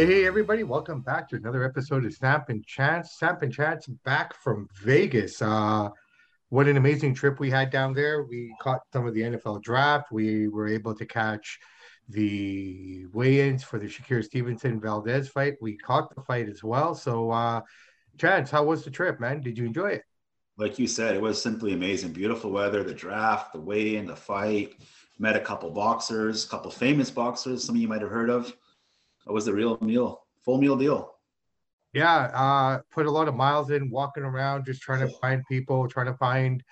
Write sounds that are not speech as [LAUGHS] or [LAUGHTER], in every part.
Hey, everybody, welcome back to another episode of Samp and Chance. Samp and Chance back from Vegas. Uh, what an amazing trip we had down there. We caught some of the NFL draft. We were able to catch the weigh-ins for the Shakur Stevenson Valdez fight. We caught the fight as well. So, uh, Chance, how was the trip, man? Did you enjoy it? Like you said, it was simply amazing. Beautiful weather, the draft, the weigh-in, the fight. Met a couple boxers, a couple famous boxers, some of you might have heard of. It was the real meal, full meal deal. Yeah, uh, put a lot of miles in, walking around, just trying to find people, trying to find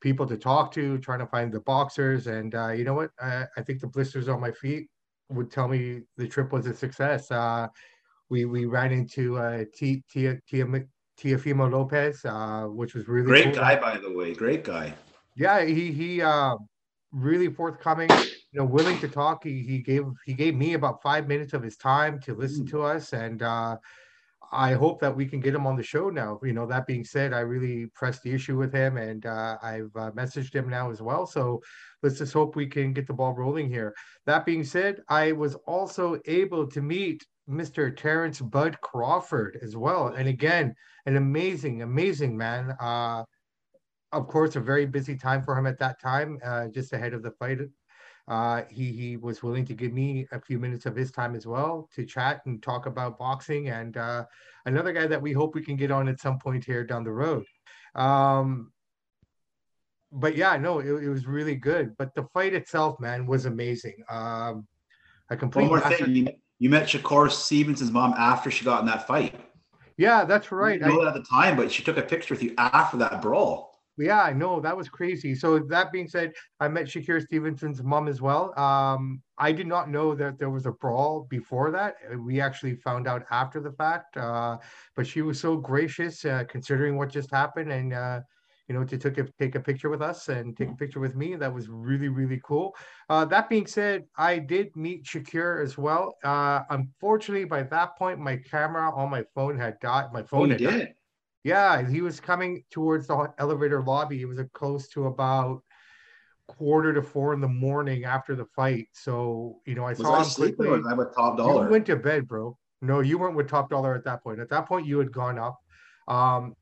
people to talk to, trying to find the boxers. And uh, you know what? I, I, think the blisters on my feet would tell me the trip was a success. Uh, we we ran into uh, T, T, T, Teofimo Lopez, uh, which was really great cool. guy, by the way. Great guy. Yeah, he he uh, really forthcoming you know willing to talk he, he gave he gave me about five minutes of his time to listen mm. to us and uh i hope that we can get him on the show now you know that being said i really pressed the issue with him and uh, i've uh, messaged him now as well so let's just hope we can get the ball rolling here that being said i was also able to meet mr terrence bud crawford as well and again an amazing amazing man uh of course, a very busy time for him at that time, uh, just ahead of the fight. Uh, he he was willing to give me a few minutes of his time as well to chat and talk about boxing. And uh, another guy that we hope we can get on at some point here down the road. Um, but yeah, no, it, it was really good. But the fight itself, man, was amazing. Um, I completely. One more thing, you, you met Shakur Stevenson's mom after she got in that fight. Yeah, that's right. You know I, at the time, but she took a picture with you after that brawl. Yeah, I know that was crazy. So that being said, I met Shakur Stevenson's mom as well. Um, I did not know that there was a brawl before that. We actually found out after the fact. Uh, but she was so gracious, uh, considering what just happened, and uh, you know, to took a, take a picture with us and take a picture with me. That was really really cool. Uh, that being said, I did meet Shakur as well. Uh, unfortunately, by that point, my camera on my phone had died. My phone oh, had did. died. Yeah, he was coming towards the elevator lobby. It was close to about quarter to four in the morning after the fight. So you know, I was saw I him quickly. I with top dollar. You went to bed, bro. No, you weren't with top dollar at that point. At that point, you had gone up. Um,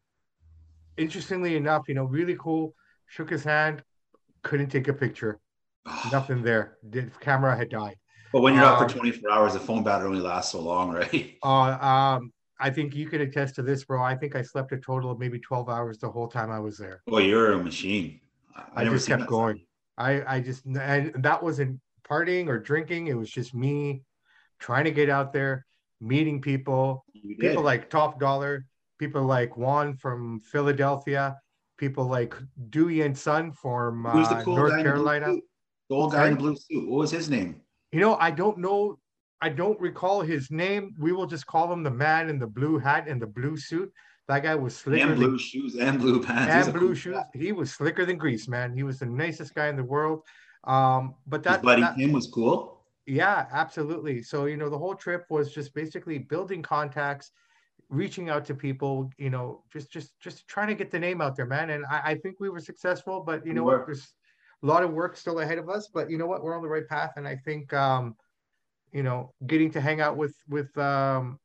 interestingly enough, you know, really cool. Shook his hand, couldn't take a picture. [SIGHS] Nothing there. The camera had died. But when you're um, out for 24 hours, the phone battery only lasts so long, right? Uh, um, I think you could attest to this, bro. I think I slept a total of maybe 12 hours the whole time I was there. Well, you're a machine. I, I just kept going. I, I just, and that wasn't partying or drinking. It was just me trying to get out there, meeting people, people like Top Dollar, people like Juan from Philadelphia, people like Dewey and Son from uh, cool North Carolina. The old guy in the blue suit. What was his name? You know, I don't know I don't recall his name. We will just call him the man in the blue hat and the blue suit. That guy was slicker. And blue than, shoes and blue pants. And blue cool shoes. Guy. He was slicker than grease, man. He was the nicest guy in the world. Um, but that His buddy that, Tim was cool. Yeah, absolutely. So you know, the whole trip was just basically building contacts, reaching out to people. You know, just just just trying to get the name out there, man. And I, I think we were successful. But you know what? There's a lot of work still ahead of us. But you know what? We're on the right path, and I think. Um, you know, getting to hang out with with um,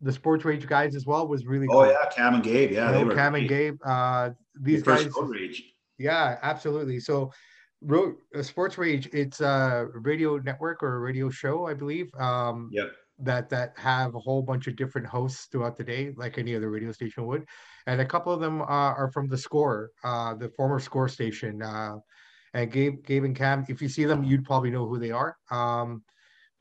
the sports rage guys as well was really. Oh cool. yeah, Cam and Gabe. Yeah, you know, they Cam and Gabe. Uh, these the guys. Rage. Yeah, absolutely. So, Road uh, Sports Rage. It's a radio network or a radio show, I believe. Um, yep. That that have a whole bunch of different hosts throughout the day, like any other radio station would, and a couple of them uh, are from the Score, uh, the former Score station. Uh, and Gabe, Gabe and Cam, if you see them, you'd probably know who they are. Um,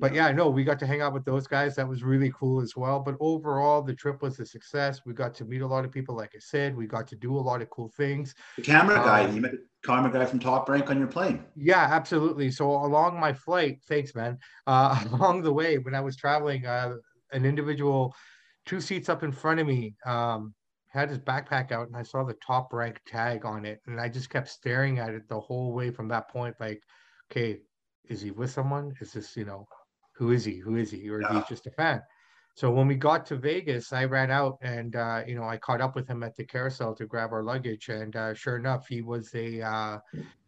but yeah, no, we got to hang out with those guys. That was really cool as well. But overall, the trip was a success. We got to meet a lot of people, like I said. We got to do a lot of cool things. The camera um, guy, you met the camera guy from Top Rank on your plane. Yeah, absolutely. So along my flight, thanks, man. Uh, [LAUGHS] along the way, when I was traveling, uh, an individual two seats up in front of me um, had his backpack out, and I saw the Top Rank tag on it, and I just kept staring at it the whole way from that point. Like, okay, is he with someone? Is this, you know, who is he? Who is he? Or is he just a fan? So when we got to Vegas, I ran out and uh, you know I caught up with him at the carousel to grab our luggage, and uh, sure enough, he was a uh,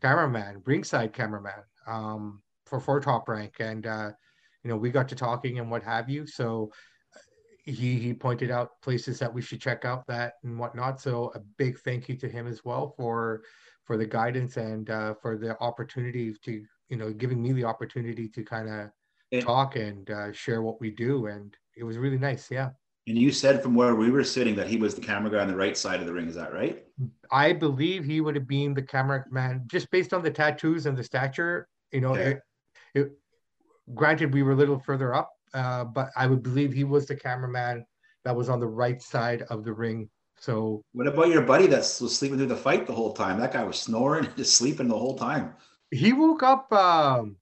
cameraman, ringside cameraman um, for for Top Rank, and uh, you know, we got to talking and what have you. So he he pointed out places that we should check out that and whatnot. So a big thank you to him as well for for the guidance and uh, for the opportunity to you know giving me the opportunity to kind of talk and uh, share what we do. And it was really nice. Yeah. And you said from where we were sitting that he was the camera guy on the right side of the ring. Is that right? I believe he would have been the cameraman just based on the tattoos and the stature. You know, okay. it, it, granted, we were a little further up, uh, but I would believe he was the cameraman that was on the right side of the ring. So, what about your buddy that was sleeping through the fight the whole time? That guy was snoring, and [LAUGHS] just sleeping the whole time. He woke up um,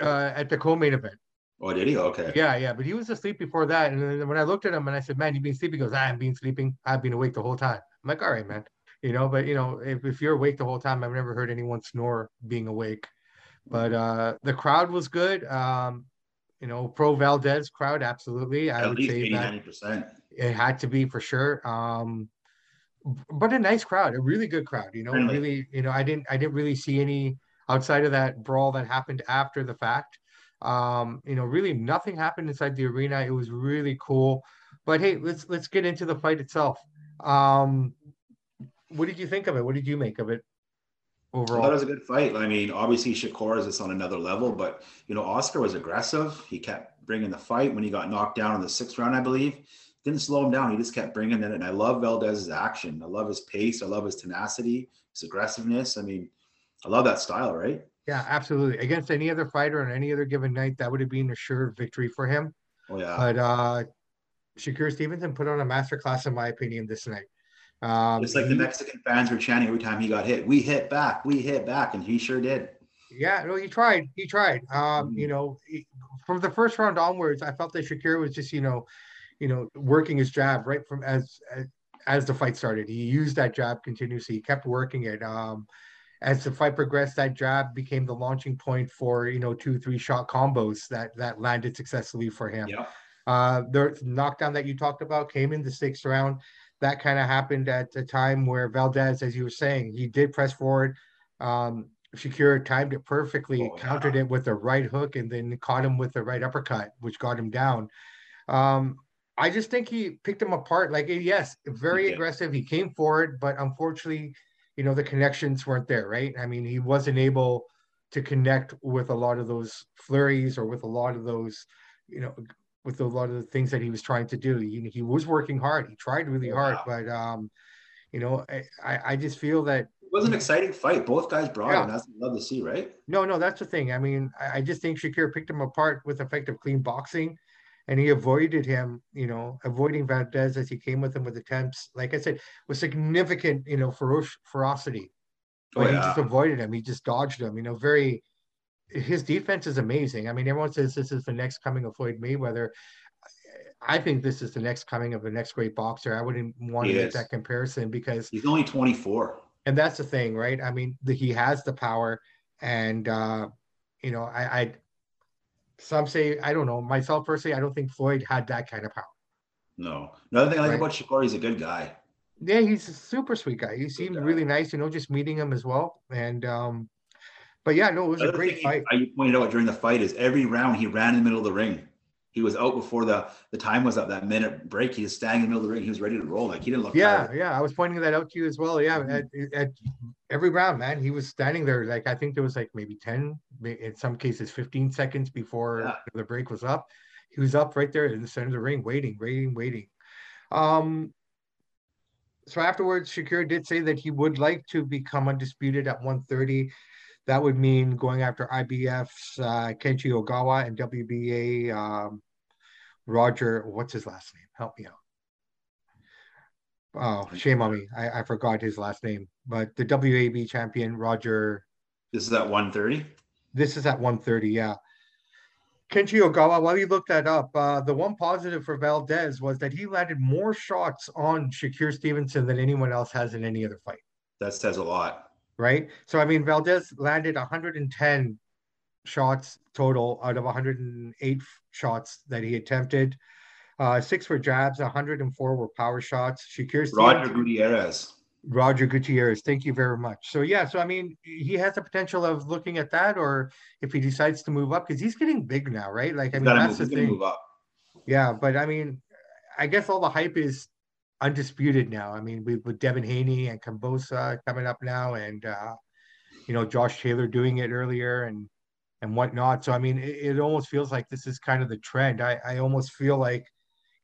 uh, at the co-main event. Oh, did he? Okay. Yeah, yeah, but he was asleep before that. And then when I looked at him and I said, "Man, you've been sleeping," he goes, "I have been sleeping. I've been awake the whole time." I'm like, "All right, man." You know, but you know, if, if you're awake the whole time, I've never heard anyone snore being awake. But uh the crowd was good. Um, you know, pro Valdez crowd, absolutely. I At would say 80, that 90%. it had to be for sure. Um, but a nice crowd, a really good crowd. You know, Really? really, you know, I didn't, I didn't really see any outside of that brawl that happened after the fact. Um, you know, really nothing happened inside the arena. It was really cool. But hey, let's let's get into the fight itself. Um, what did you think of it? What did you make of it I thought it was a good fight. I mean, obviously Shakur is just on another level, but you know, Oscar was aggressive. He kept bringing the fight when he got knocked down in the sixth round, I believe. Didn't slow him down. He just kept bringing it. And I love Valdez's action. I love his pace. I love his tenacity, his aggressiveness. I mean, I love that style, right? Yeah, absolutely. Against any other fighter on any other given night, that would have been a sure victory for him. Oh yeah. But uh Shakur Stevenson put on a masterclass, in my opinion, this night. Um, Just like the Mexican fans were chanting every time he got hit. We hit back. We hit back, and he sure did. Yeah, no, he tried. He tried. Um, Mhm. you know, he- from the first round onwards, I felt that Shakur was just, you know, you know, working his jab right from as as, as the fight started. He used that jab continuously. He kept working it. Um, as the fight progressed, that jab became the launching point for you know two, three shot combos that that landed successfully for him. Yeah. Uh, the knockdown that you talked about came in the sixth round. That kind of happened at the time where Valdez, as you were saying, he did press forward. Um, Shakur timed it perfectly, Oh, countered yeah. it with the right hook, and then caught him with the right uppercut, which got him down. Um, I just think he picked him apart. Like, yes, very aggressive. He came forward, but unfortunately, you know, the connections weren't there, right? I mean, he wasn't able to connect with a lot of those flurries or with a lot of those, you know, with a lot of the things that he was trying to do. He, he was working hard. He tried really Oh, hard, wow. but um, you know, I, I just feel that It was an exciting fight. Both guys brought Yeah. and That's love to see, right? no, no, that's the thing. I mean, I, I just think Shakur picked him apart with effective clean boxing, and he avoided him. You know, avoiding Valdez as he came with him with attempts. Like I said, with significant, you know, feroc- ferocity. Oh, But he just avoided him. He just dodged him. You know, very. His defense is amazing. I mean, everyone says this is the next coming of Floyd Mayweather. I think this is the next coming of the next great boxer. I wouldn't want He to make that comparison because He's only 24. and that's the thing, right? I mean, the, he has the power, and uh, you know, I, I some say I don't know myself personally. I don't think Floyd had that kind of power. No. Another thing I like Right. about Shakur, he's a good guy. Yeah, he's a super sweet guy. He seemed guy. really nice, you know, just meeting him as well. And um, but yeah, no, it was a great fight. I pointed out during the fight is every round he ran in the middle of the ring. He was out before the the time was up. That minute break, he was standing in the middle of the ring. He was ready to roll. Like he didn't look. Yeah, tired. yeah, I was pointing that out to you as well. Yeah, at, at every round, man, he was standing there. Like I think there was like maybe ten, in some cases, fifteen seconds before Yeah. the break was up. He was up right there in the center of the ring, waiting, waiting, waiting. Um. So afterwards, Shakur did say that he would like to become undisputed at 130. That would mean going after IBF's uh, Kenji Ogawa and WBA um, Roger. What's his last name? Help me out. Oh, shame on me. I, I forgot his last name. But the WBA champion, Roger. This is at 130. This is at 130. Yeah. Kenji Ogawa, while you look that up, uh, the one positive for Valdez was that he landed more shots on Shakur Stevenson than anyone else has in any other fight, That says a lot. right? So, I mean, Valdez landed 110 shots total out of 108 shots that he attempted. Uh, six were jabs, 104 were power shots. Shakir Roger Gutierrez. Roger Gutierrez, thank you very much. So yeah, so I mean, he has the potential of looking at that, or if he decides to move up, because he's getting big now, right? Like I mean, that's move, the thing. Move up. Yeah, but I mean, I guess all the hype is undisputed now. I mean, we with Devin Haney and Kambosos coming up now, and uh, you know Josh Taylor doing it earlier, and and whatnot. So I mean, it, it almost feels like this is kind of the trend. I I almost feel like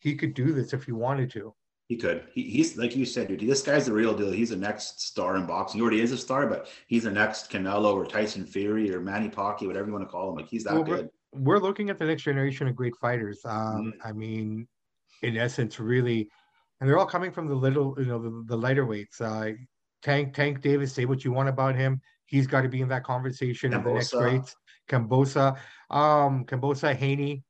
he could do this if he wanted to. He could. He, he's like you said, dude. This guy's the real deal. He's the next star in boxing. He already is a star, but he's the next Canelo or Tyson Fury or Manny Pacquiao, whatever you want to call him. Like he's that well, good. We're, we're, looking at the next generation of great fighters. Um, mm-hmm. I mean, in essence, really, and they're all coming from the little, you know, the, the lighter weights. Uh, Tank Tank Davis, say what you want about him. He's got to be in that conversation of the next greats. Kambosos, um, Kambosos, Haney,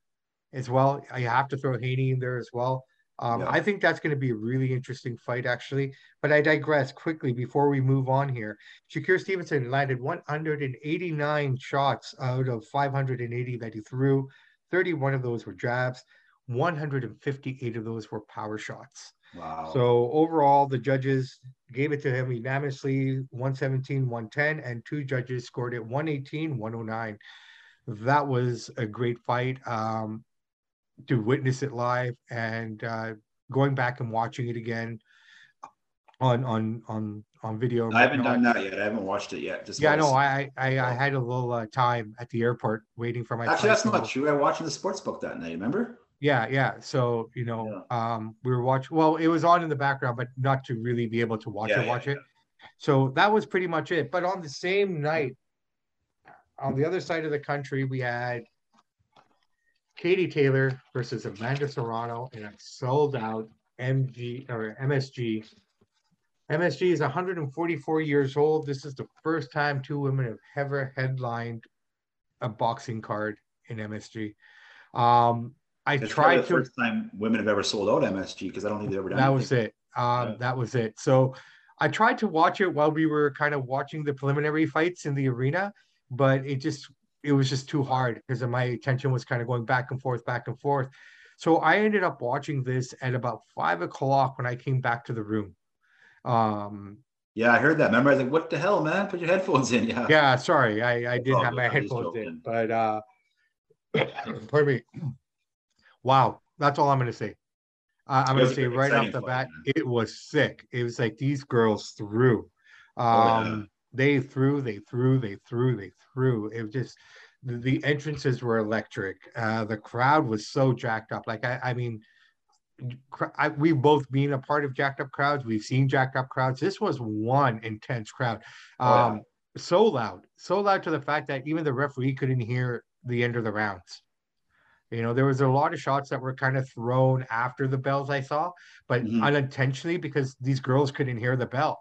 as well. I have to throw Haney in there as well. Um, yeah. I think that's going to be a really interesting fight, actually. But I digress quickly before we move on here. Shakur Stevenson landed 189 shots out of 580 that he threw. 31 of those were jabs. 158 of those were power shots. Wow. So overall, the judges gave it to him unanimously 117, 110, and two judges scored it 118, 109. That was a great fight. Um, to witness it live and uh, going back and watching it again on on on on video. I haven't done that yet. I haven't watched it yet. Just yeah, no, I, I I had a little uh, time at the airport waiting for my. Actually, that's not true. I watched the sports book that night. Remember? Yeah, yeah. So you know, yeah. um, we were watching. Well, it was on in the background, but not to really be able to watch yeah, it. Watch yeah, it. So that was pretty much it. But on the same night, on the other side of the country, we had Katie Taylor versus Amanda Serrano in a sold out MG or MSG. MSG is 144 years old. This is the first time two women have ever headlined a boxing card in MSG. Um, I it's tried the to. First time women have ever sold out MSG because I don't think they've ever done. That anything. was it. Um, yeah. That was it. So I tried to watch it while we were kind of watching the preliminary fights in the arena, but it just it was just too hard because my attention was kind of going back and forth, back and forth. So I ended up watching this at about five o'clock when I came back to the room. Um, yeah, I heard that. Remember, I was like, "What the hell, man? Put your headphones in." [LAUGHS] Yeah. Yeah, sorry, I I did oh, have my headphones in, but uh, [COUGHS] pardon me. Wow, that's all I'm going to say. Uh, I'm going to say right off the bat, man. it was sick. It was like these girls threw. Um, oh, yeah. They threw, they threw, they threw, they threw. It was just the, the entrances were electric. Uh, the crowd was so jacked up. Like I, I mean, I, we've both been a part of jacked up crowds. We've seen jacked up crowds. This was one intense crowd. Um, oh, yeah. Um, so loud, so loud to the fact that even the referee couldn't hear the end of the rounds. You know, there was a lot of shots that were kind of thrown after the bells I saw, but mm-hmm. unintentionally because these girls couldn't hear the bell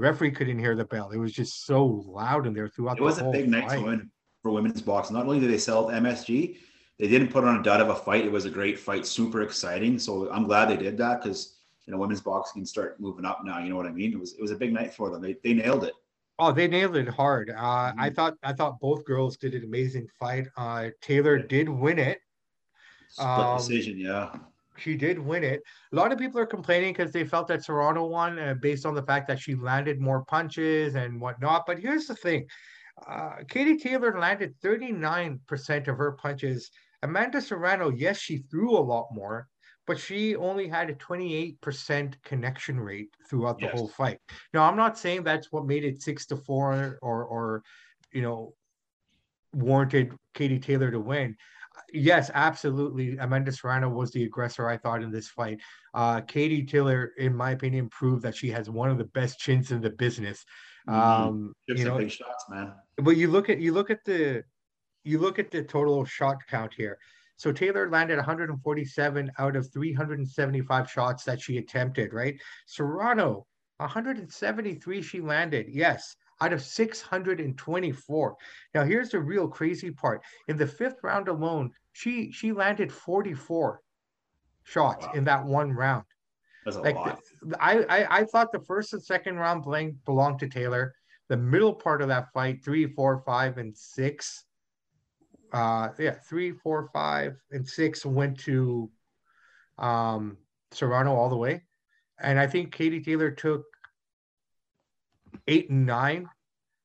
referee couldn't hear the bell. It was just so loud in there throughout. It was a big night for, women, for women's boxing. Not only did they sell MSG, they didn't put on a dud of a fight. It was a great fight, super exciting. So I'm glad they did that because you know women's boxing can start moving up now. You know what I mean? It was it was a big night for them. They they nailed it. Oh, they nailed it hard. Uh, mm-hmm. I thought I thought both girls did an amazing fight. Uh, Taylor yeah. did win it. Split um, decision, yeah she did win it. A lot of people are complaining because they felt that Serrano won uh, based on the fact that she landed more punches and whatnot. But here's the thing uh, Katie Taylor landed 39% of her punches. Amanda Serrano, yes, she threw a lot more, but she only had a 28% connection rate throughout the yes. whole fight. Now, I'm not saying that's what made it six to four or, or, you know, warranted Katie Taylor to win yes, absolutely. Amanda Serrano was the aggressor, I thought, in this fight. Uh, Katie Taylor, in my opinion, proved that she has one of the best chins in the business. Mm-hmm. Um, you know, big shots, man. But you look at you look at the you look at the total shot count here. So Taylor landed 147 out of 375 shots that she attempted, right? Serrano, 173 she landed. Yes, out of 624. Now, here's the real crazy part. In the fifth round alone, she she landed 44 shots wow. in that one round. That's a like lot. I, I I thought the first and second round blank belonged to Taylor. The middle part of that fight, three, four, five, and six. Uh, yeah, three, four, five, and six went to um Serrano all the way. And I think Katie Taylor took eight and nine,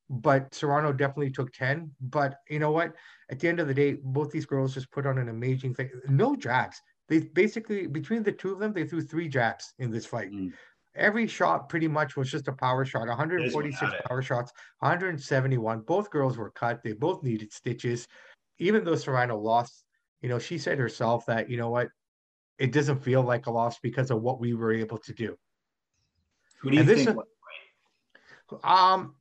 but Serrano definitely took 10. But you know what? At the end of the day, both these girls just put on an amazing thing. No jabs. They basically, between the two of them, they threw three jabs in this fight. Mm. Every shot pretty much was just a power shot 146 power shots, 171. Both girls were cut. They both needed stitches. Even though Serrano lost, you know, she said herself that, you know what, it doesn't feel like a loss because of what we were able to do. Who do you this, think? Um,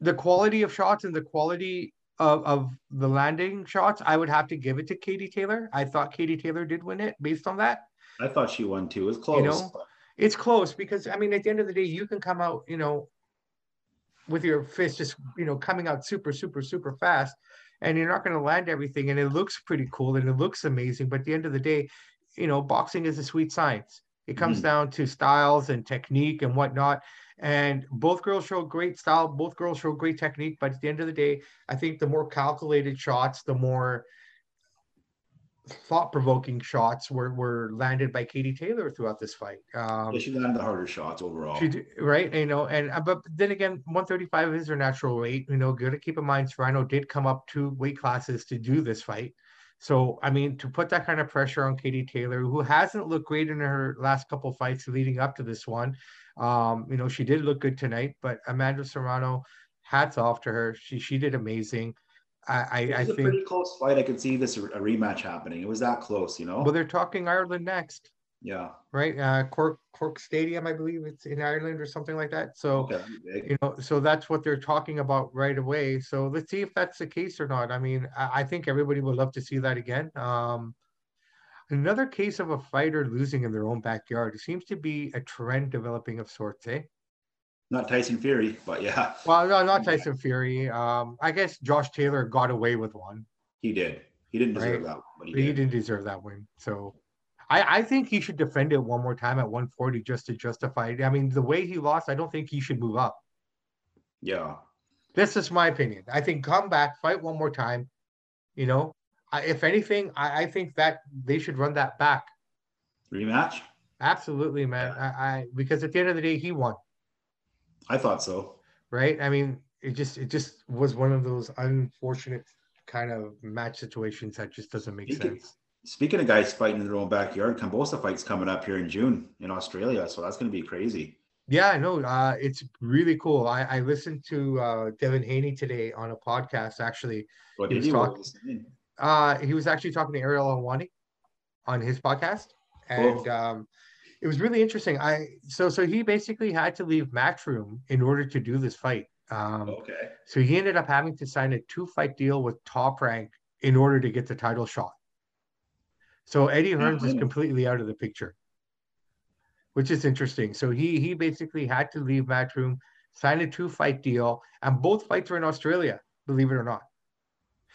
the quality of shots and the quality of, of the landing shots, I would have to give it to Katie Taylor. I thought Katie Taylor did win it based on that. I thought she won too. It's close. You know, it's close because I mean, at the end of the day, you can come out, you know, with your fist just you know coming out super, super, super fast, and you're not going to land everything, and it looks pretty cool and it looks amazing. But at the end of the day, you know, boxing is a sweet science. It comes mm. down to styles and technique and whatnot. And both girls show great style. Both girls show great technique. But at the end of the day, I think the more calculated shots, the more thought-provoking shots were, were landed by Katie Taylor throughout this fight. Um, yeah, she landed the harder shots overall. She, did, right, you know, and uh, but then again, 135 is her natural weight. You know, good to keep in mind, Serrano did come up two weight classes to do this fight. So, I mean, to put that kind of pressure on Katie Taylor, who hasn't looked great in her last couple fights leading up to this one, um, you know, she did look good tonight. But Amanda Serrano, hats off to her. She she did amazing. I I, it was I a think, pretty close fight. I could see this a rematch happening. It was that close, you know. Well, they're talking Ireland next. Yeah. Right. Uh, Cork Cork Stadium, I believe it's in Ireland or something like that. So okay. you know, so that's what they're talking about right away. So let's see if that's the case or not. I mean, I, I think everybody would love to see that again. Um, another case of a fighter losing in their own backyard. It seems to be a trend developing of sorts, eh? Not Tyson Fury, but yeah. Well, no, not Tyson Fury. Um, I guess Josh Taylor got away with one. He did. He didn't deserve right? that, but he, he did. not deserve that win. So I, I think he should defend it one more time at 140 just to justify it. I mean, the way he lost, I don't think he should move up. Yeah. This is my opinion. I think come back, fight one more time. You know, I, if anything, I, I, think that they should run that back. Rematch? Absolutely, man. Yeah. I, I because at the end of the day, he won. I thought so. Right? I mean, it just it just was one of those unfortunate kind of match situations that just doesn't make sense. Speaking of guys fighting in their own backyard, Kambosos fight's coming up here in June in Australia, so that's going to be crazy. Yeah, I know. Uh, it's really cool. I, I listened to uh, Devin Haney today on a podcast. Actually, what did he, was talking, uh, he was actually talking to Ariel Helwani on his podcast, and um, it was really interesting. I so so he basically had to leave Matchroom in order to do this fight. Um, okay. So he ended up having to sign a two fight deal with Top Rank in order to get the title shot. So Eddie Hearns is completely out of the picture, which is interesting. So he he basically had to leave Matchroom, sign a two fight deal, and both fights were in Australia, believe it or not.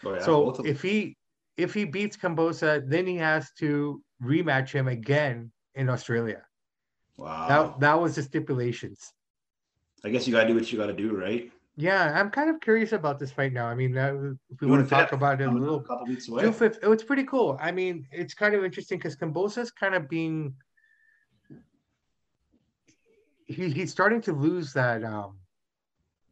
Oh, yeah, so if he if he beats Kambosos, then he has to rematch him again in Australia. Wow. That that was the stipulations. I guess you gotta do what you gotta do, right? Yeah, I'm kind of curious about this fight now. I mean, uh, if we want to talk about it a little, a couple weeks away. Fifth, it's pretty cool. I mean, it's kind of interesting because Kambosos kind of being he, he's starting to lose that um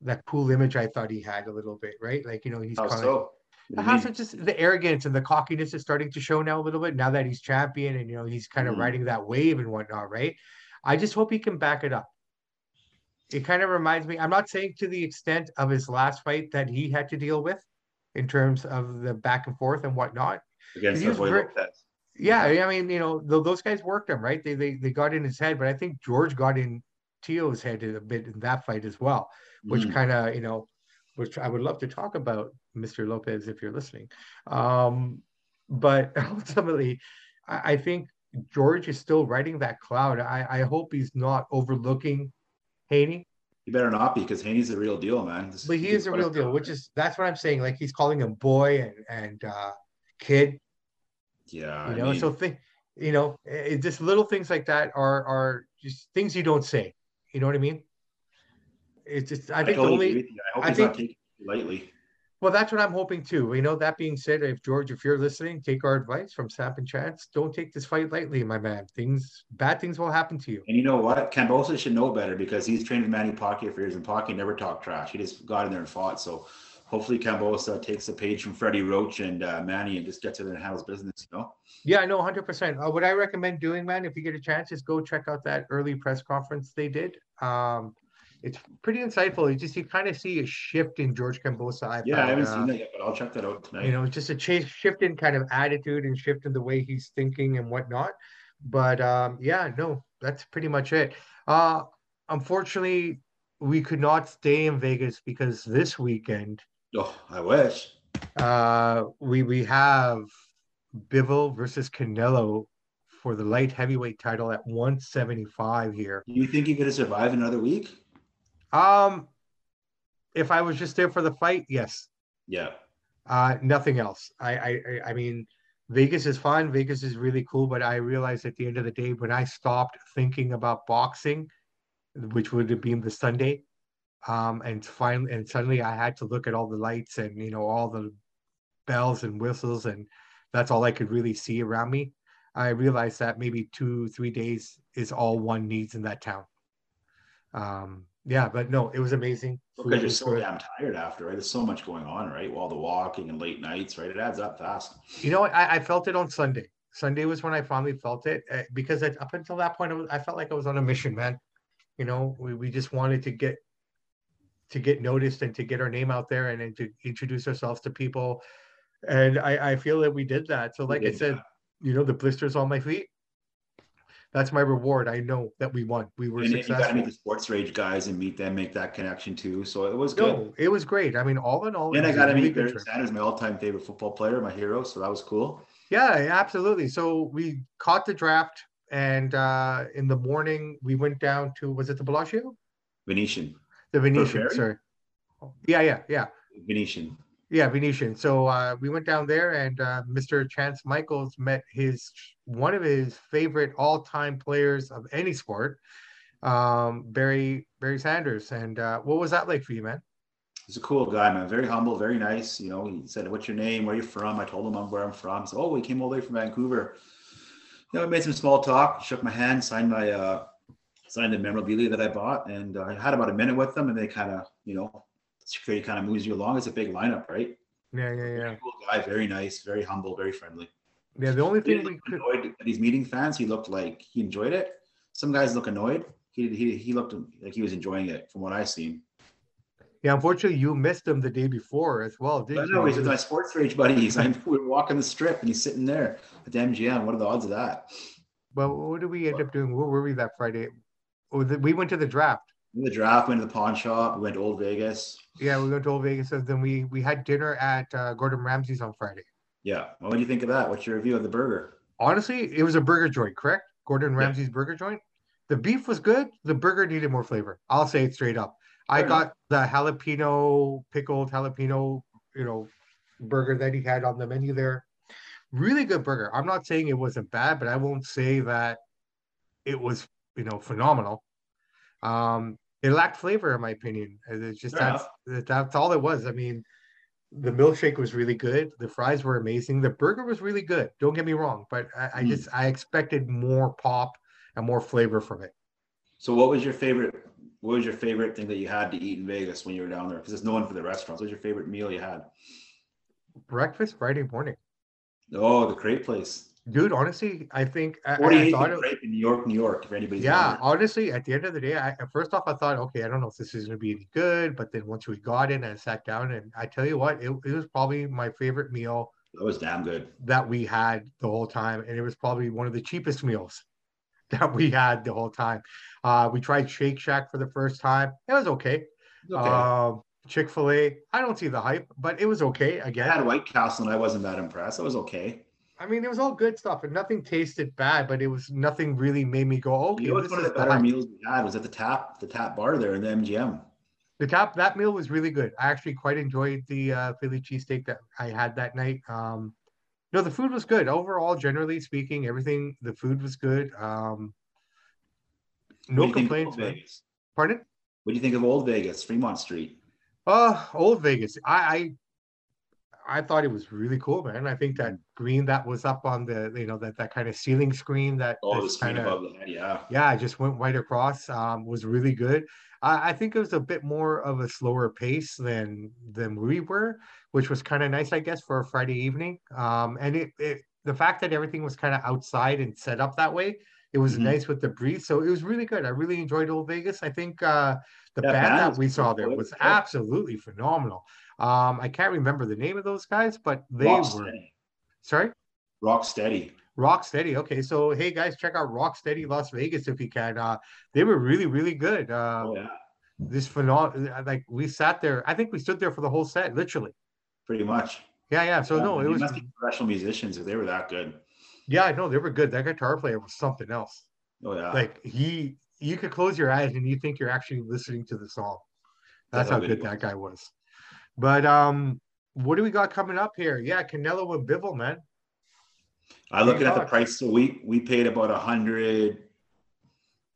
that cool image I thought he had a little bit, right? Like you know, he's kind so? Of how just the arrogance and the cockiness is starting to show now a little bit now that he's champion and you know he's kind of mm. riding that wave and whatnot, right? I just hope he can back it up it kind of reminds me, I'm not saying to the extent of his last fight that he had to deal with in terms of the back and forth and whatnot. Against very, yeah, I mean, you know, those guys worked him, right? They, they they got in his head, but I think George got in Teo's head a bit in that fight as well, which mm. kind of, you know, which I would love to talk about, Mr. Lopez, if you're listening. Um, but [LAUGHS] ultimately, I, I think George is still riding that cloud. I, I hope he's not overlooking Haney? He better not be because Haney's the real deal, man. This but he is a real deal, which is that's what I'm saying. Like he's calling him boy and and uh, kid. Yeah, you know. mean, so think, you know, it, just little things like that are are just things you don't say. You know what I mean? It's just I think I totally the only I, hope I think lightly. Well, that's what I'm hoping too. You know, that being said, if George, if you're listening, take our advice from Samp and Chance. Don't take this fight lightly, my man. Things, bad things will happen to you. And you know what? Kambosos should know better because he's trained with Manny Pacquiao for years, and Pacquiao never talked trash. He just got in there and fought. So hopefully Kambosos takes a page from Freddie Roach and uh, Manny and just gets in there and handles business. You know? Yeah, no, hundred percent. Uh, what I recommend doing, man, if you get a chance, is go check out that early press conference they did. Um, it's pretty insightful. You just you kind of see a shift in George Kambosos. I Yeah, I haven't uh, seen that yet, but I'll check that out tonight. you know, it's just a shift in kind of attitude and shift in the way he's thinking and whatnot. But um, yeah, no, that's pretty much it. Uh, unfortunately, we could not stay in Vegas because this weekend oh, I wish. uh, we we have Bivol versus Canelo for the light heavyweight title at 175 here. Do you think you could have survived another week? Um, if I was just there for the fight, yes. Yeah. Uh, nothing else. I, I, I- mean, Vegas is fun. Vegas is really cool, but I realized at the end of the day, when I stopped thinking about boxing, which would have been the Sunday, um, and finally, and suddenly I had to look at all the lights and you know all the bells and whistles, and that's all I could really see around me. I realized that maybe two, three days is all one needs in that town. Um, yeah, but no, it was amazing. Because you're so damn tired after, right? There's so much going on, right? All the walking and late nights, right? It adds up fast. You know. I, I felt it on Sunday. Sunday was when I finally felt it uh, because up until that point, I, was, I felt like I was on a mission, man. You know, we, we just wanted to get to get noticed and to get our name out there and, then to introduce ourselves to people. And I, I feel that we did that. So, like I said, that. you know, the blisters on my feet. That's my reward. I know that we won. We were And then you got to successful. meet the sports rage guys and meet them, make that connection too. So it was good. No, it was great. I mean, all in all, And I got to meet Barry. Sanders, my all-time favorite football player, my hero. So that was cool. Yeah, absolutely. So we caught the draft, and uh, in the morning we went down to was it the Bellagio, Venetian, the Venetian? Sorry. Yeah, yeah, yeah, Venetian. Yeah, Venetian. So uh, we went down there, and uh, Mr. Chance Michaels met his one of his favorite all-time players of any sport, um, Barry Barry Sanders. And uh, what was that like for you, man? He's a cool guy, man. Very humble, very nice. You know, he said, "What's your name? Where you from?" I told him I'm where I'm from. So, oh, we came all the way from Vancouver. You know, we made some small talk, shook my hand, signed my uh, signed the memorabilia that I bought, and uh, I had about a minute with them, and they kind of, you know, security kind of moves you along. It's a big lineup, right? Yeah, yeah, yeah. Very cool guy, very nice, very humble, very friendly. Yeah, the only thing we could. annoyed at these meeting fans. He looked like he enjoyed it. Some guys look annoyed. He he he looked like he was enjoying it, from what I've seen. Yeah, unfortunately, you missed him the day before as well, didn't no, you? he's with my sports rage buddies. [LAUGHS] I we were walking the strip and he's sitting there at the MGM. What are the odds of that? Well, what did we end up doing? Where were we that Friday? Oh, the, we went to the draft. The draft went to the pawn shop. We went to Old Vegas. Yeah, we went to Old Vegas, and then we we had dinner at uh, Gordon Ramsay's on Friday. Yeah. Well, what do you think of that? What's your review of the burger? Honestly, it was a burger joint, correct? Gordon Yeah. Ramsay's burger joint. The beef was good. The burger needed more flavor. I'll say it straight up. I Fair got the jalapeno pickled jalapeno, you know, burger that he had on the menu there. Really good burger. I'm not saying it wasn't bad, but I won't say that it was, you know, phenomenal. Um, it lacked flavor, in my opinion. It's just Fair that's that- that's all it was. I mean, the milkshake was really good. The fries were amazing. The burger was really good. Don't get me wrong, but I, I Mm. just I expected more pop and more flavor from it. So, what was your favorite? What was your favorite thing that you had to eat in Vegas when you were down there? Because it's known for the restaurants. What was your favorite meal you had? Breakfast Friday morning, Oh, the crepe place. Dude. Honestly, I think I, I 48th thought it, crepe in New York, New York. If anybody's yeah. Honestly, at the end of the day, I first off I thought, okay, I don't know if this is gonna be any good, but then once we got in and sat down, and I tell you what, it, it was probably my favorite meal that was damn good. that we had the whole time, and it was probably one of the cheapest meals [LAUGHS] that we had the whole time. Uh, we tried Shake Shack for the first time. It was okay. Okay. Um, Chick Fil A. I don't see the hype, but it was okay. I Again, had White Castle and I wasn't that impressed. It was okay. I mean, it was all good stuff, and nothing tasted bad, but it was nothing really made me go, okay, You know, one of the better hype. meals we had was at the tap, the tap bar there in the MGM. The top that meal was really good. I actually quite enjoyed the uh, Philly cheesesteak that I had that night. Um, no, the food was good overall. Generally speaking, everything the food was good. Um, no What do you think of complaints. Vegas? Pardon? What do you think of Old Vegas, Fremont Street? Uh, Old Vegas. I, I I thought it was really cool, man. I think that green that was up on the, you know, that that kind of ceiling screen that Oh, the screen kinda- above the head, yeah. yeah, I just went right across. Um, was really good. I, I think it was a bit more of a slower pace than than we were, which was kind of nice, I guess, for a Friday evening. Um, and it, it the fact that everything was kind of outside and set up that way, it was Mhm. nice with the breeze. So it was really good. I really enjoyed Old Vegas. I think uh, the Yeah, band that we saw there was absolutely phenomenal. Um, I can't remember the name of those guys, but they were sorry. Rock steady. Rock Steady. Okay, so hey guys, check out Rock Steady Las Vegas if you can. Uh, they were really, really good. Uh, Oh yeah, this phenomenal. Like we sat there. I think we stood there for the whole set, literally. pretty much. Yeah, yeah. So Yeah, no, it was. must be professional musicians if they were that good. Yeah, no, they were good. That guitar player was something else. Oh yeah. Like he, you could close your eyes and you think you're actually listening to the song. That's That's how good that guy was. But um, what do we got coming up here? Yeah, Canelo and Bivol, man. I looking at the price. So we we paid about a hundred,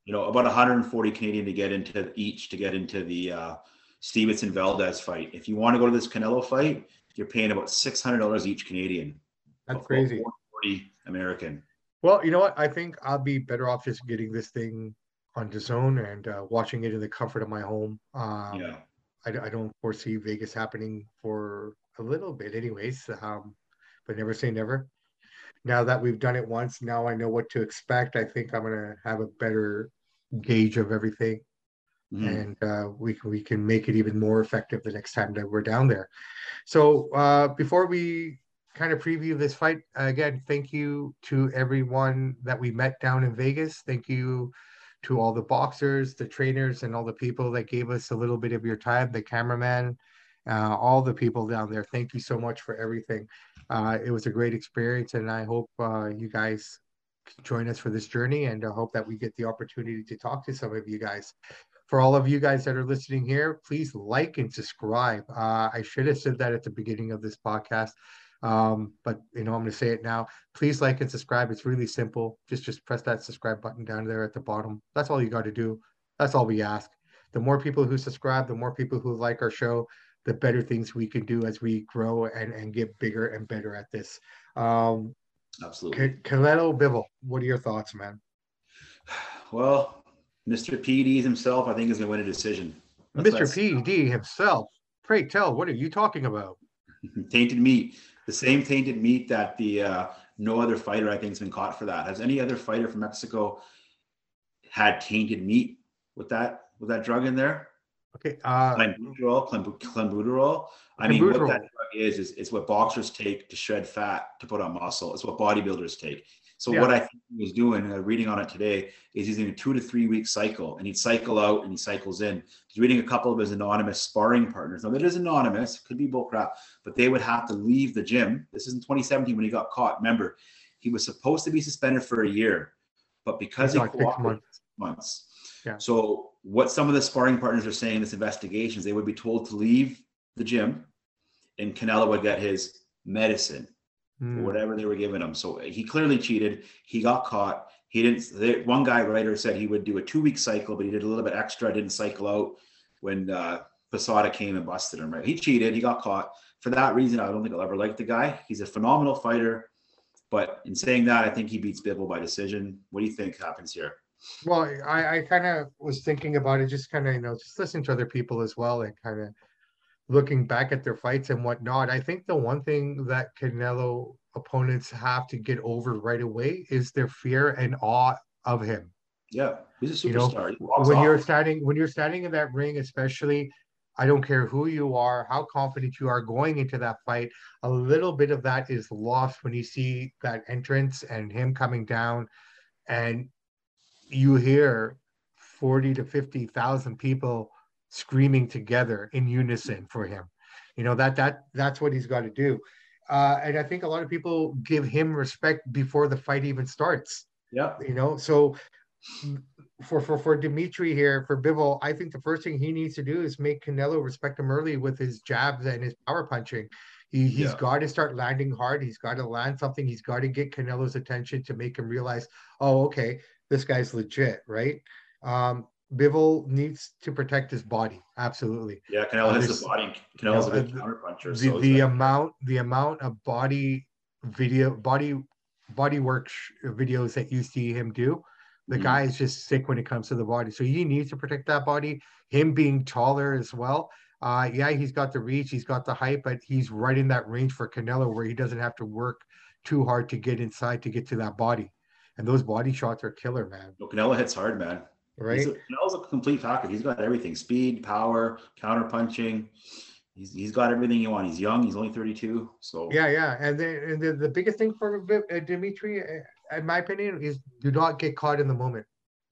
you know, about 140 Canadian to get into each to get into the uh, Stevenson Valdez fight. If you want to go to this Canelo fight, you're paying about six hundred dollars each Canadian. That's crazy. 440 American. Well, you know what? I think I'll be better off just getting this thing on DAZN and uh, watching it in the comfort of my home. Um, yeah. I, I don't foresee Vegas happening for a little bit, anyways. Um, but never say never. Now that we've done it once, now I know what to expect. I think I'm gonna have a better gauge of everything, Mhm. and uh, we can we can make it even more effective the next time that we're down there. So uh, before we kind of preview this fight again, thank you to everyone that we met down in Vegas. Thank you to all the boxers, the trainers, and all the people that gave us a little bit of your time, the cameraman, uh, all the people down there. Thank you so much for everything. Uh, it was a great experience, and I hope uh, you guys join us for this journey. And I hope that we get the opportunity to talk to some of you guys. For all of you guys that are listening here, please like and subscribe. Uh, I should have said that at the beginning of this podcast. Um, but you know, I'm going to say it now. Please like and subscribe. It's really simple. Just just press that subscribe button down there at the bottom. That's all you got to do. That's all we ask. The more people who subscribe, the more people who like our show, the better things we can do as we grow and and get bigger and better at this. Um, Absolutely. Ca- Canelo Bivol, what are your thoughts, man? Well, Mr. PD himself, I think, is going to win a decision. Mr. PD himself. Pray tell, what are you talking about? [LAUGHS] tainted meat, the same tainted meat that the uh, no other fighter I think has been caught for that. Has any other fighter from Mexico had tainted meat with that with that drug in there? Okay. Uh, Clenbuterol, clenbu- clenbuterol. I mean, what that drug is, is is what boxers take to shred fat to put on muscle. It's what bodybuilders take. So Yeah. what I think he was doing, uh, reading on it today, is he's in a two to three week cycle, and he'd cycle out and he cycles in. He's reading a couple of his anonymous sparring partners. Now that is anonymous, could be bullcrap, but they would have to leave the gym. This is in 2017 when he got caught. Remember, he was supposed to be suspended for a year, but because he cooperated months. months. Yeah. So what some of the sparring partners are saying in this investigation is they would be told to leave the gym and Canelo would get his medicine Hmm. whatever they were giving him. So he clearly cheated. He got caught. He didn't. They, one guy writer said he would do a two week cycle, but he did a little bit extra. Didn't cycle out when uh, Posada came and busted him. Right? He cheated. He got caught. For that reason, I don't think I'll ever like the guy. He's a phenomenal fighter. But in saying that, I think he beats Bivol by decision. What do you think happens here? Well, I, I kind of was thinking about it, just kind of, you know, just listening to other people as well and kind of looking back at their fights and whatnot. I think the one thing that Canelo opponents have to get over right away is their fear and awe of him. Yeah, he's a You know, superstar. He walks when you're standing when you're standing in that ring, especially, I don't care who you are, how confident you are going into that fight. A little bit of that is lost when you see that entrance and him coming down, and you hear forty to fifty thousand people screaming together in unison for him. You know that that that's what he's got to do. Uh, and I think a lot of people give him respect before the fight even starts yeah, you know so for for for dimitri here for bivol i think the first thing he needs to do is make canelo respect him early with his jabs and his power punching he, he's Yeah. got to start landing hard he's got to land something he's got to get canelo's attention to make him realize oh okay this guy's legit right um Bivol needs to protect his body. Absolutely. Yeah, Canelo has the body. Canelo's you a know, good uh, counter puncher. The So the amount the amount of body video body body work sh- videos that you see him do, the Mhm. guy is just sick when it comes to the body. So he needs to protect that body. Him being taller as well. Uh, yeah, he's got the reach, he's got the height, but he's right in that range for Canelo where he doesn't have to work too hard to get inside to get to that body. And those body shots are killer, man. no, Canelo hits hard, man. Right? He's a, a complete package. He's got everything: speed, power, counter punching. He's, he's got everything you want. He's young. He's only 32. So Yeah, yeah, and then and the, the biggest thing for uh, Dimitri, uh, in my opinion, is do not get caught in the moment.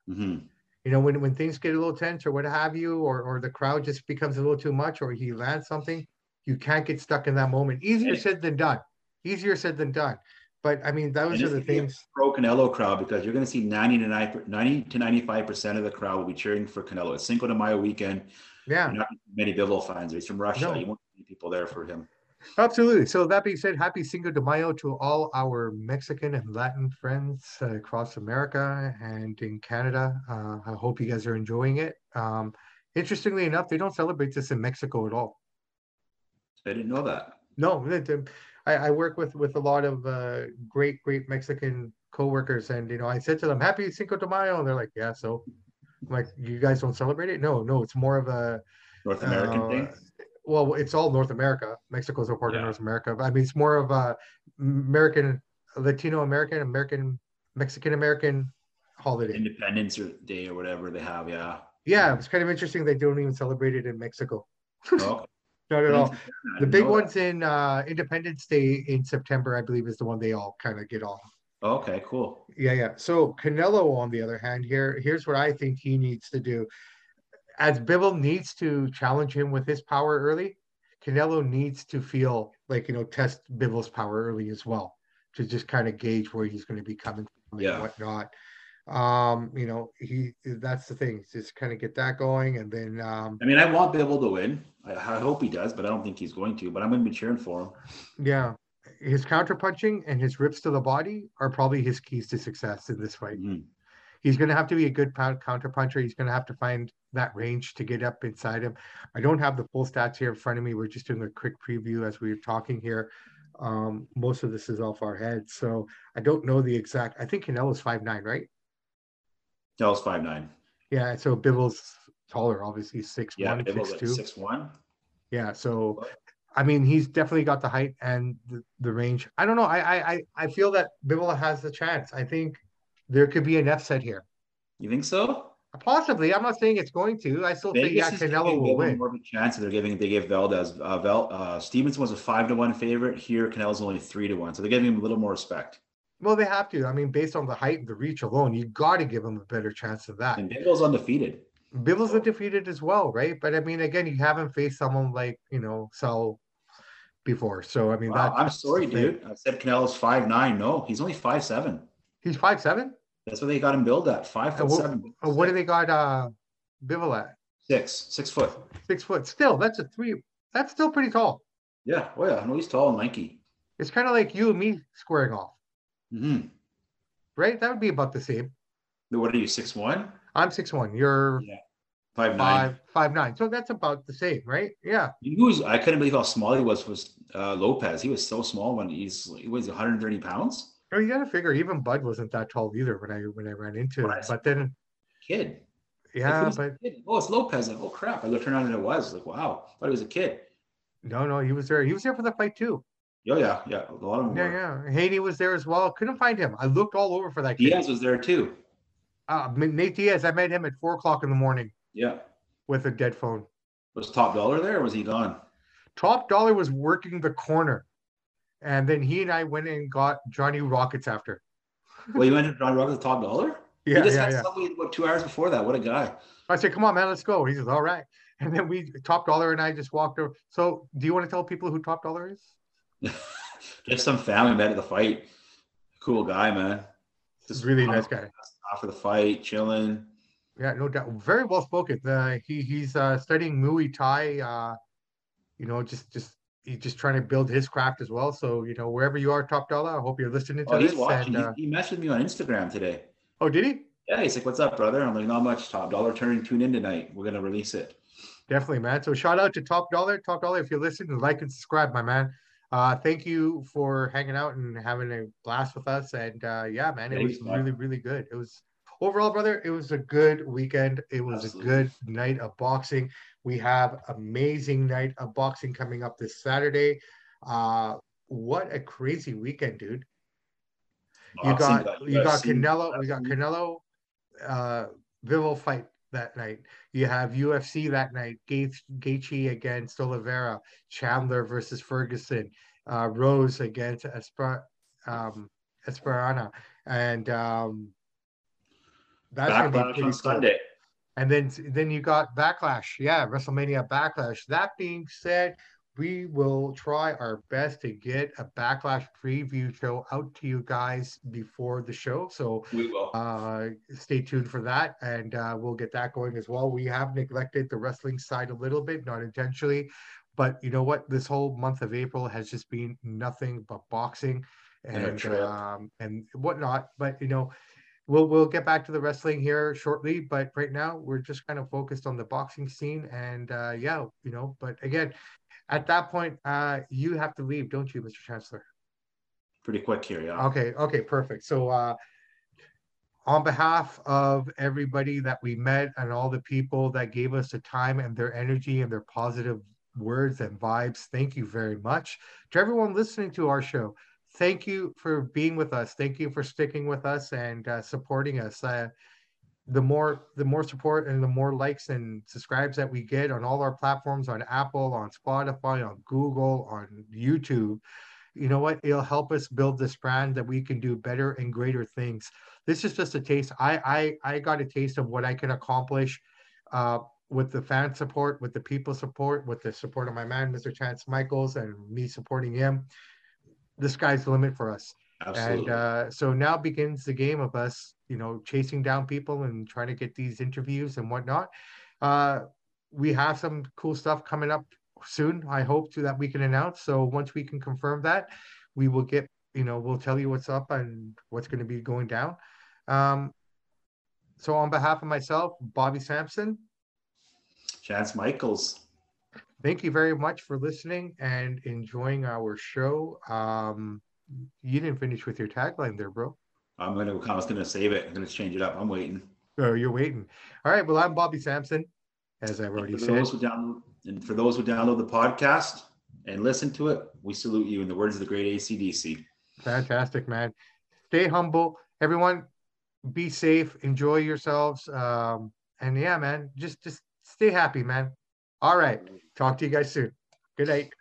mhm. You know, when when things get a little tense or what have you, or or the crowd just becomes a little too much, or he lands something, you can't get stuck in that moment. Easier said than done. Easier said than done. But I mean, those are the things. pro Canelo crowd because you're going to see 90 to 90, 90 to 95 percent of the crowd will be cheering for Canelo. It's Cinco de Mayo weekend. Yeah, not many Bivol fans. He's from Russia. No. You won't see people there for him. absolutely. So that being said, happy Cinco de Mayo to all our Mexican and Latin friends uh, across America and in Canada. Uh, I hope you guys are enjoying it. Um, interestingly enough, they don't celebrate this in Mexico at all. I didn't know that. No, I, I work with with a lot of uh, great great Mexican coworkers, and you know, I said to them, "Happy Cinco de Mayo," and they're like, "Yeah." So, I'm like, you guys don't celebrate it? No, no, it's more of a North American uh, thing. Well, it's all North America. Mexico's a part of North America. But I mean, it's more of a American, Latino American, American, Mexican American holiday. Independence or Day or whatever they have. Yeah. Yeah, it's kind of interesting they don't even celebrate it in Mexico. Oh, Not at all. [LAUGHS] The big that. one's in uh, Independence Day in September, I believe, is the one they all kind of get on. Okay, cool. Yeah, yeah. So Canelo, on the other hand, here, here's what I think he needs to do. As Bivol needs to challenge him with his power early, Canelo needs to feel like you know test Bivol's power early as well to just kind of gauge where he's going to be coming from Yeah. and whatnot. Um, you know, he that's the thing, just kind of get that going, and then um, I mean, I want Bivol to win. I, I hope he does, but I don't think he's going to. But I'm going to be cheering for him. yeah, his counter punching and his rips to the body are probably his keys to success in this fight. Mhm. He's going to have to be a good pound counter puncher. He's going to have to find that range to get up inside him. I don't have the full stats here in front of me. We're just doing a quick preview as we are talking here. Um, most of this is off our heads, so I don't know the exact. I think Canelo's five nine, right? Was five nine. Yeah. So Bivol's taller, obviously six Yeah, one, six like six one. Yeah. So, I mean, he's definitely got the height and the, the range. I don't know. I, I I feel that Bivol has the chance. I think there could be an F set here. You think so? Possibly. I'm not saying it's going to. I still think yeah, Canelo will win. more of a chance. They're giving they gave Valdez. Uh, Vel, uh, Stevenson was a five to one favorite. Here, Canelo's only three to one, so they're giving him a little more respect. Well, they have to. I mean, based on the height and the reach alone, you got to give him a better chance of that. And Bivol's undefeated. Bivol's undefeated as well, right? But I mean, again, you haven't faced someone like you know Sal before, so I mean, Wow, that, I'm sorry, dude. I said Canelo's five nine. No, he's only five seven. He's five seven. That's what they got him billed at. Five foot what- seven. What do they got? Uh, Bivol at Six, six foot. six foot. Still, that's a three. That's still pretty tall. Yeah. Oh yeah. No, he's tall and lanky. It's kind of like you and me squaring off, hmm right? That would be about the same. What are you? Six one? I'm six one. You're Five nine. five five nine. So that's about the same, right? Yeah. Know who's I couldn't believe how small he was. Was uh, Lopez? He was so small when he's he was 130 pounds. Oh, you got to figure even Bud wasn't that tall either when I when I ran into him. But then, Kid. Yeah, but kid? oh, it's Lopez. Like, oh crap! I looked around and it was like, wow. Thought he was a kid. no, no, he was there. He was there for the fight too. Oh yeah, yeah. A lot of them Yeah, were. yeah. Haney was there as well. Couldn't find him. I looked all over for that kid. Diaz was there too. Uh, Nate Diaz. I met him at four o'clock in the morning Yeah. with a dead phone. Was Top Dollar there or was he gone? Top Dollar was working the corner, and then he and I went and got Johnny Rockets after. Well, you went to John Rock with Top Dollar? [LAUGHS] Yeah, he just yeah, had yeah. somebody about two hours before that. What a guy. I said, "Come on, man, let's go." He says, "All right." And then we Top Dollar and I just walked over. So, do you want to tell people who Top Dollar is? [LAUGHS] Just some family met at the fight. Cool guy, man. Just really nice guy. After the fight, chilling. Yeah, no doubt. Very well spoken. Uh, he he's uh, studying Muay Thai. Uh, you know, just just he's just trying to build his craft as well. So you know, wherever you are, Top Dollar, I hope you're listening to Oh, this. he's watching. And, uh, he, he messaged me on Instagram today. oh, did he? Yeah, he's like, "What's up, brother?" I'm like, "Not much. Top dollar turning. Tune in tonight. We're gonna release it." Definitely, man. So shout out to Top Dollar. Top Dollar, if you're listening, like and subscribe, my man. Uh, thank you for hanging out and having a blast with us. And uh, yeah, man, it was really, really good. It was overall, brother, it was a good weekend. It was Absolutely. a good night of boxing. We have amazing night of boxing coming up this Saturday. Uh, what a crazy weekend, dude! You got you got Canelo, we got Canelo, uh, Bivol fight that night. You have UFC that night. Gates Gaethje against Oliveira, Chandler versus Ferguson, uh, Rose against Esper, um, Esperana, and um, that's Backlash on Sunday. And then then you got Backlash, yeah, WrestleMania Backlash. That being said, we will try our best to get a backlash preview show out to you guys before the show. So we will uh, stay tuned for that, and uh, we'll get that going as well. We have neglected the wrestling side a little bit, not intentionally, but you know what? This whole month of April has just been nothing but boxing and and, um, and whatnot. But you know. We'll, we'll get back to the wrestling here shortly, but right now we're just kind of focused on the boxing scene. And uh, yeah, you know, but again, at that point, uh, you have to leave, don't you, Mr. Chancellor? Pretty quick here, yeah. Okay, okay, perfect. So, uh, on behalf of everybody that we met and all the people that gave us the time and their energy and their positive words and vibes, thank you very much. To everyone listening to our show, thank you for being with us. Thank you for sticking with us and uh, supporting us. Uh, the more the more support and the more likes and subscribes that we get on all our platforms on apple on spotify on google on youtube you know what it'll help us build this brand that we can do better and greater things this is just a taste i i i got a taste of what i can accomplish uh, with the fan support with the people support with the support of my man mr chance michaels and me supporting him the sky's the limit for us Absolutely. And uh, so now begins the game of us, you know, chasing down people and trying to get these interviews and whatnot. Uh, we have some cool stuff coming up soon. I hope to that we can announce. So once we can confirm that, we will get, you know, we'll tell you what's up and what's going to be going down. Um, so on behalf of myself, Bobby Sampson, Chance Michaels. Thank you very much for listening and enjoying our show. Um, you didn't finish with your tagline there, bro. I'm gonna. I was gonna save it. I'm gonna change it up. I'm waiting. Oh, you're waiting. All right. Well, I'm Bobby Sampson, as I've already said. Those who download, and for those who download the podcast and listen to it, we salute you in the words of the great AC/DC. Fantastic, man. Stay humble, everyone. Be safe. Enjoy yourselves. Um, and yeah, man, just just stay happy, man. All right. Talk to you guys soon. Good night.